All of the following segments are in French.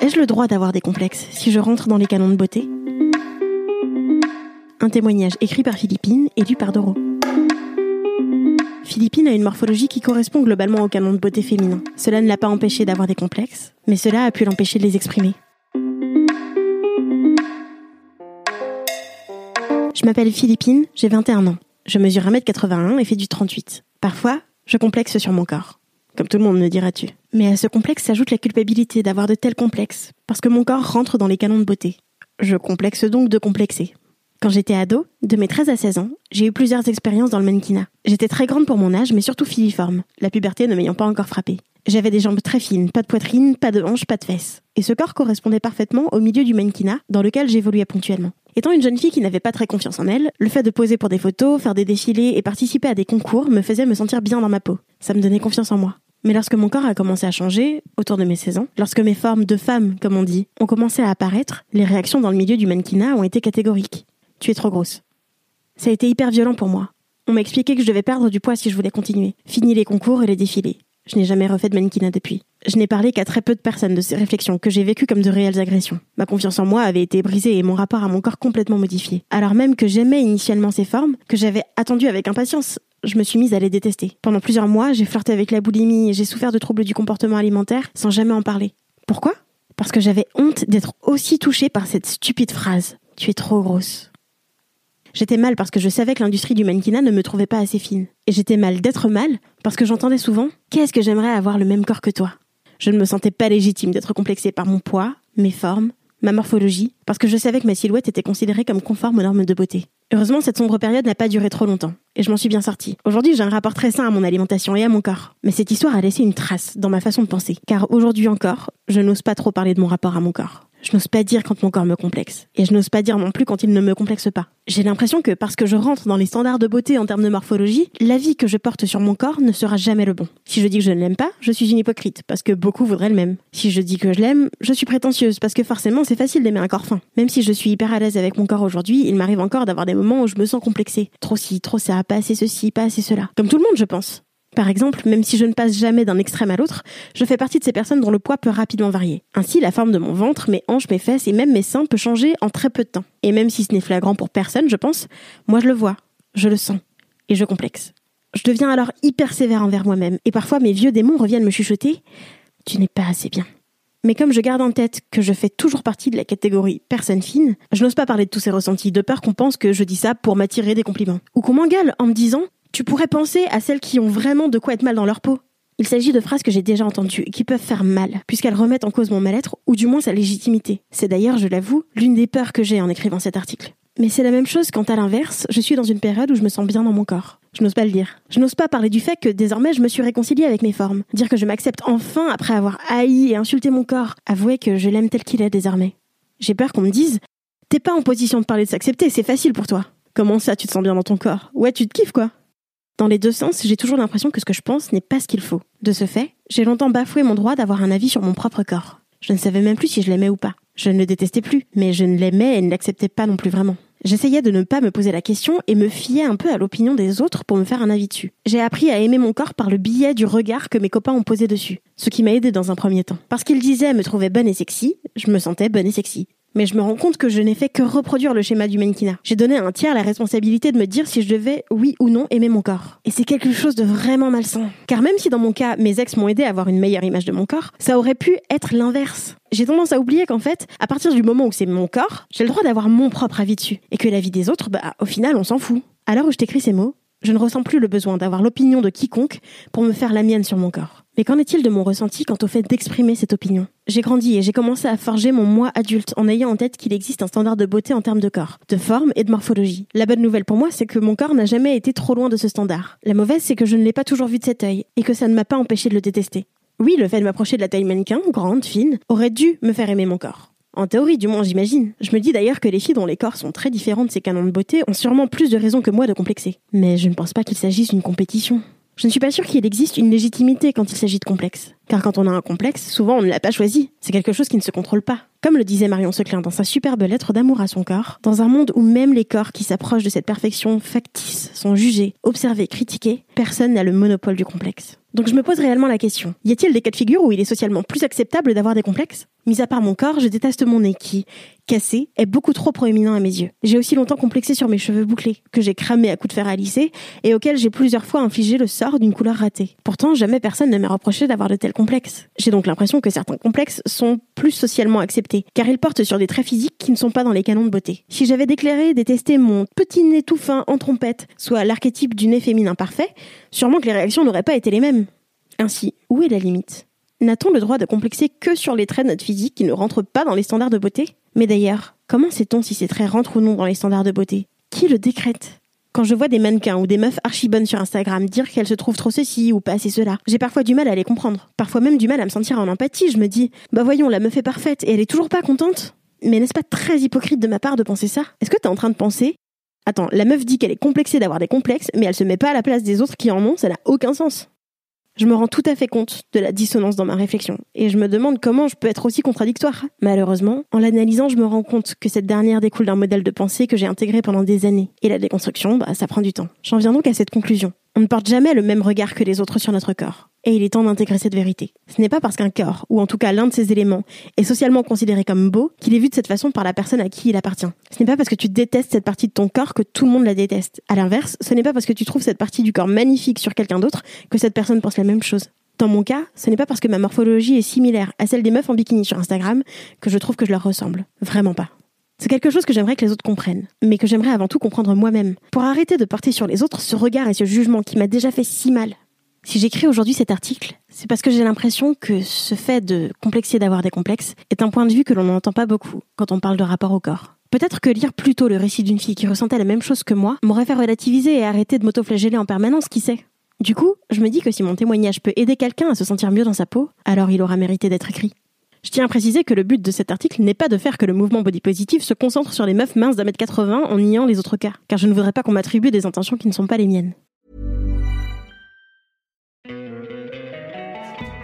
Ai-je le droit d'avoir des complexes si je rentre dans les canons de beauté? Un témoignage écrit par Philippine et lu par Doro. Philippine a une morphologie qui correspond globalement au canon de beauté féminin. Cela ne l'a pas empêché d'avoir des complexes, mais cela a pu l'empêcher de les exprimer. Je m'appelle Philippine, j'ai 21 ans. Je mesure 1m81 et fais du 38. Parfois, je complexe sur mon corps. Comme tout le monde me dira-tu. Mais à ce complexe s'ajoute la culpabilité d'avoir de tels complexes, parce que mon corps rentre dans les canons de beauté. Je complexe donc de complexer. Quand j'étais ado, de mes 13 à 16 ans, j'ai eu plusieurs expériences dans le mannequinat. J'étais très grande pour mon âge, mais surtout filiforme, la puberté ne m'ayant pas encore frappée. J'avais des jambes très fines, pas de poitrine, pas de hanches, pas de fesses. Et ce corps correspondait parfaitement au milieu du mannequinat dans lequel j'évoluais ponctuellement. Étant une jeune fille qui n'avait pas très confiance en elle, le fait de poser pour des photos, faire des défilés et participer à des concours me faisait me sentir bien dans ma peau. Ça me donnait confiance en moi. Mais lorsque mon corps a commencé à changer, autour de mes 16 ans, lorsque mes formes de femme, comme on dit, ont commencé à apparaître, les réactions dans le milieu du mannequinat ont été catégoriques. Tu es trop grosse. Ça a été hyper violent pour moi. On m'a expliqué que je devais perdre du poids si je voulais continuer. Fini les concours et les défilés. Je n'ai jamais refait de mannequinat depuis. Je n'ai parlé qu'à très peu de personnes de ces réflexions que j'ai vécues comme de réelles agressions. Ma confiance en moi avait été brisée et mon rapport à mon corps complètement modifié. Alors même que j'aimais initialement ces formes, que j'avais attendu avec impatience, je me suis mise à les détester. Pendant plusieurs mois, j'ai flirté avec la boulimie et j'ai souffert de troubles du comportement alimentaire sans jamais en parler. Pourquoi? Parce que j'avais honte d'être aussi touchée par cette stupide phrase. Tu es trop grosse. J'étais mal parce que je savais que l'industrie du mannequinat ne me trouvait pas assez fine. Et j'étais mal d'être mal parce que j'entendais souvent Qu'est-ce que j'aimerais avoir le même corps que toi? Je ne me sentais pas légitime d'être complexée par mon poids, mes formes, ma morphologie, parce que je savais que ma silhouette était considérée comme conforme aux normes de beauté. Heureusement, cette sombre période n'a pas duré trop longtemps, et je m'en suis bien sortie. Aujourd'hui, j'ai un rapport très sain à mon alimentation et à mon corps. Mais cette histoire a laissé une trace dans ma façon de penser, car aujourd'hui encore, je n'ose pas trop parler de mon rapport à mon corps. Je n'ose pas dire quand mon corps me complexe. Et je n'ose pas dire non plus quand il ne me complexe pas. J'ai l'impression que parce que je rentre dans les standards de beauté en termes de morphologie, l'avis que je porte sur mon corps ne sera jamais le bon. Si je dis que je ne l'aime pas, je suis une hypocrite, parce que beaucoup voudraient le même. Si je dis que je l'aime, je suis prétentieuse, parce que forcément c'est facile d'aimer un corps fin. Même si je suis hyper à l'aise avec mon corps aujourd'hui, il m'arrive encore d'avoir des moments où je me sens complexée. Trop ci, trop ça, pas assez ceci, pas assez cela. Comme tout le monde, je pense. Par exemple, même si je ne passe jamais d'un extrême à l'autre, je fais partie de ces personnes dont le poids peut rapidement varier. Ainsi, la forme de mon ventre, mes hanches, mes fesses et même mes seins peut changer en très peu de temps. Et même si ce n'est flagrant pour personne, je pense, moi je le vois, je le sens, et je complexe. Je deviens alors hyper sévère envers moi-même, et parfois mes vieux démons reviennent me chuchoter Tu n'es pas assez bien. Mais comme je garde en tête que je fais toujours partie de la catégorie personne fine, je n'ose pas parler de tous ces ressentis, de peur qu'on pense que je dis ça pour m'attirer des compliments. Ou qu'on m'engueule en me disant tu pourrais penser à celles qui ont vraiment de quoi être mal dans leur peau. Il s'agit de phrases que j'ai déjà entendues et qui peuvent faire mal, puisqu'elles remettent en cause mon mal-être, ou du moins sa légitimité. C'est d'ailleurs, je l'avoue, l'une des peurs que j'ai en écrivant cet article. Mais c'est la même chose quand à l'inverse, je suis dans une période où je me sens bien dans mon corps. Je n'ose pas le dire. Je n'ose pas parler du fait que désormais je me suis réconciliée avec mes formes. Dire que je m'accepte enfin après avoir haï et insulté mon corps. Avouer que je l'aime tel qu'il est désormais. J'ai peur qu'on me dise T'es pas en position de parler de s'accepter, c'est facile pour toi. Comment ça, tu te sens bien dans ton corps? Ouais, tu te kiffes quoi dans les deux sens, j'ai toujours l'impression que ce que je pense n'est pas ce qu'il faut. De ce fait, j'ai longtemps bafoué mon droit d'avoir un avis sur mon propre corps. Je ne savais même plus si je l'aimais ou pas. Je ne le détestais plus, mais je ne l'aimais et ne l'acceptais pas non plus vraiment. J'essayais de ne pas me poser la question et me fiais un peu à l'opinion des autres pour me faire un avis dessus. J'ai appris à aimer mon corps par le biais du regard que mes copains ont posé dessus, ce qui m'a aidé dans un premier temps. Parce qu'ils disaient me trouver bonne et sexy, je me sentais bonne et sexy mais je me rends compte que je n'ai fait que reproduire le schéma du mannequinat. J'ai donné à un tiers la responsabilité de me dire si je devais, oui ou non, aimer mon corps. Et c'est quelque chose de vraiment malsain. Car même si dans mon cas, mes ex m'ont aidé à avoir une meilleure image de mon corps, ça aurait pu être l'inverse. J'ai tendance à oublier qu'en fait, à partir du moment où c'est mon corps, j'ai le droit d'avoir mon propre avis dessus. Et que la vie des autres, bah, au final, on s'en fout. L'heure où je t'écris ces mots, je ne ressens plus le besoin d'avoir l'opinion de quiconque pour me faire la mienne sur mon corps. Mais qu'en est-il de mon ressenti quant au fait d'exprimer cette opinion? J'ai grandi et j'ai commencé à forger mon moi adulte en ayant en tête qu'il existe un standard de beauté en termes de corps, de forme et de morphologie. La bonne nouvelle pour moi, c'est que mon corps n'a jamais été trop loin de ce standard. La mauvaise, c'est que je ne l'ai pas toujours vu de cet œil et que ça ne m'a pas empêché de le détester. Oui, le fait de m'approcher de la taille mannequin, grande, fine, aurait dû me faire aimer mon corps. En théorie, du moins, j'imagine. Je me dis d'ailleurs que les filles dont les corps sont très différents de ces canons de beauté ont sûrement plus de raisons que moi de complexer. Mais je ne pense pas qu'il s'agisse d'une compétition. Je ne suis pas sûre qu'il existe une légitimité quand il s'agit de complexe. Car quand on a un complexe, souvent on ne l'a pas choisi. C'est quelque chose qui ne se contrôle pas. Comme le disait Marion Seclin dans sa superbe lettre d'amour à son corps, dans un monde où même les corps qui s'approchent de cette perfection factice sont jugés, observés, critiqués, personne n'a le monopole du complexe. Donc je me pose réellement la question. Y a-t-il des cas de figure où il est socialement plus acceptable d'avoir des complexes? Mis à part mon corps, je déteste mon nez qui, cassé, est beaucoup trop proéminent à mes yeux. J'ai aussi longtemps complexé sur mes cheveux bouclés, que j'ai cramé à coups de fer à lisser, et auxquels j'ai plusieurs fois infligé le sort d'une couleur ratée. Pourtant, jamais personne ne m'a reproché d'avoir de tels complexes. J'ai donc l'impression que certains complexes sont plus socialement acceptés, car ils portent sur des traits physiques qui ne sont pas dans les canons de beauté. Si j'avais déclaré détester mon petit nez tout fin en trompette, soit l'archétype du nez féminin parfait, sûrement que les réactions n'auraient pas été les mêmes. Ainsi, où est la limite? N'a-t-on le droit de complexer que sur les traits de notre physique qui ne rentrent pas dans les standards de beauté? Mais d'ailleurs, comment sait-on si ces traits rentrent ou non dans les standards de beauté? Qui le décrète? Quand je vois des mannequins ou des meufs archi bonnes sur Instagram dire qu'elles se trouvent trop ceci ou pas assez cela, j'ai parfois du mal à les comprendre. Parfois même du mal à me sentir en empathie. Je me dis, bah voyons, la meuf est parfaite et elle est toujours pas contente. Mais n'est-ce pas très hypocrite de ma part de penser ça? Est-ce que t'es en train de penser? Attends, la meuf dit qu'elle est complexée d'avoir des complexes, mais elle se met pas à la place des autres qui en ont, ça n'a aucun sens. Je me rends tout à fait compte de la dissonance dans ma réflexion, et je me demande comment je peux être aussi contradictoire. Malheureusement, en l'analysant, je me rends compte que cette dernière découle d'un modèle de pensée que j'ai intégré pendant des années. Et la déconstruction, bah, ça prend du temps. J'en viens donc à cette conclusion. On ne porte jamais le même regard que les autres sur notre corps. Et il est temps d'intégrer cette vérité. Ce n'est pas parce qu'un corps, ou en tout cas l'un de ses éléments, est socialement considéré comme beau qu'il est vu de cette façon par la personne à qui il appartient. Ce n'est pas parce que tu détestes cette partie de ton corps que tout le monde la déteste. À l'inverse, ce n'est pas parce que tu trouves cette partie du corps magnifique sur quelqu'un d'autre que cette personne pense la même chose. Dans mon cas, ce n'est pas parce que ma morphologie est similaire à celle des meufs en bikini sur Instagram que je trouve que je leur ressemble. Vraiment pas. C'est quelque chose que j'aimerais que les autres comprennent, mais que j'aimerais avant tout comprendre moi-même, pour arrêter de porter sur les autres ce regard et ce jugement qui m'a déjà fait si mal. Si j'écris aujourd'hui cet article, c'est parce que j'ai l'impression que ce fait de complexer d'avoir des complexes est un point de vue que l'on n'entend pas beaucoup quand on parle de rapport au corps. Peut-être que lire plutôt le récit d'une fille qui ressentait la même chose que moi m'aurait fait relativiser et arrêter de m'autoflageller en permanence, qui sait? Du coup, je me dis que si mon témoignage peut aider quelqu'un à se sentir mieux dans sa peau, alors il aura mérité d'être écrit. Je tiens à préciser que le but de cet article n'est pas de faire que le mouvement body positive se concentre sur les meufs minces d'un mètre 80 en niant les autres cas, car je ne voudrais pas qu'on m'attribue des intentions qui ne sont pas les miennes.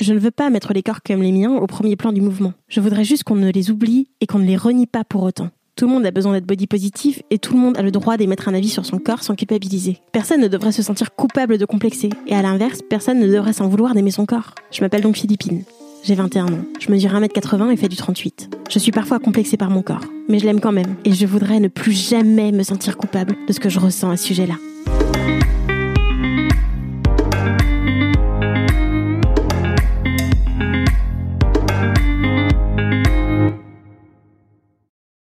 Je ne veux pas mettre les corps comme les miens au premier plan du mouvement. Je voudrais juste qu'on ne les oublie et qu'on ne les renie pas pour autant. Tout le monde a besoin d'être body positif et tout le monde a le droit d'émettre un avis sur son corps sans culpabiliser. Personne ne devrait se sentir coupable de complexer et à l'inverse, personne ne devrait s'en vouloir d'aimer son corps. Je m'appelle donc Philippine. J'ai 21 ans. Je mesure 1m80 et fais du 38. Je suis parfois complexée par mon corps, mais je l'aime quand même et je voudrais ne plus jamais me sentir coupable de ce que je ressens à ce sujet-là.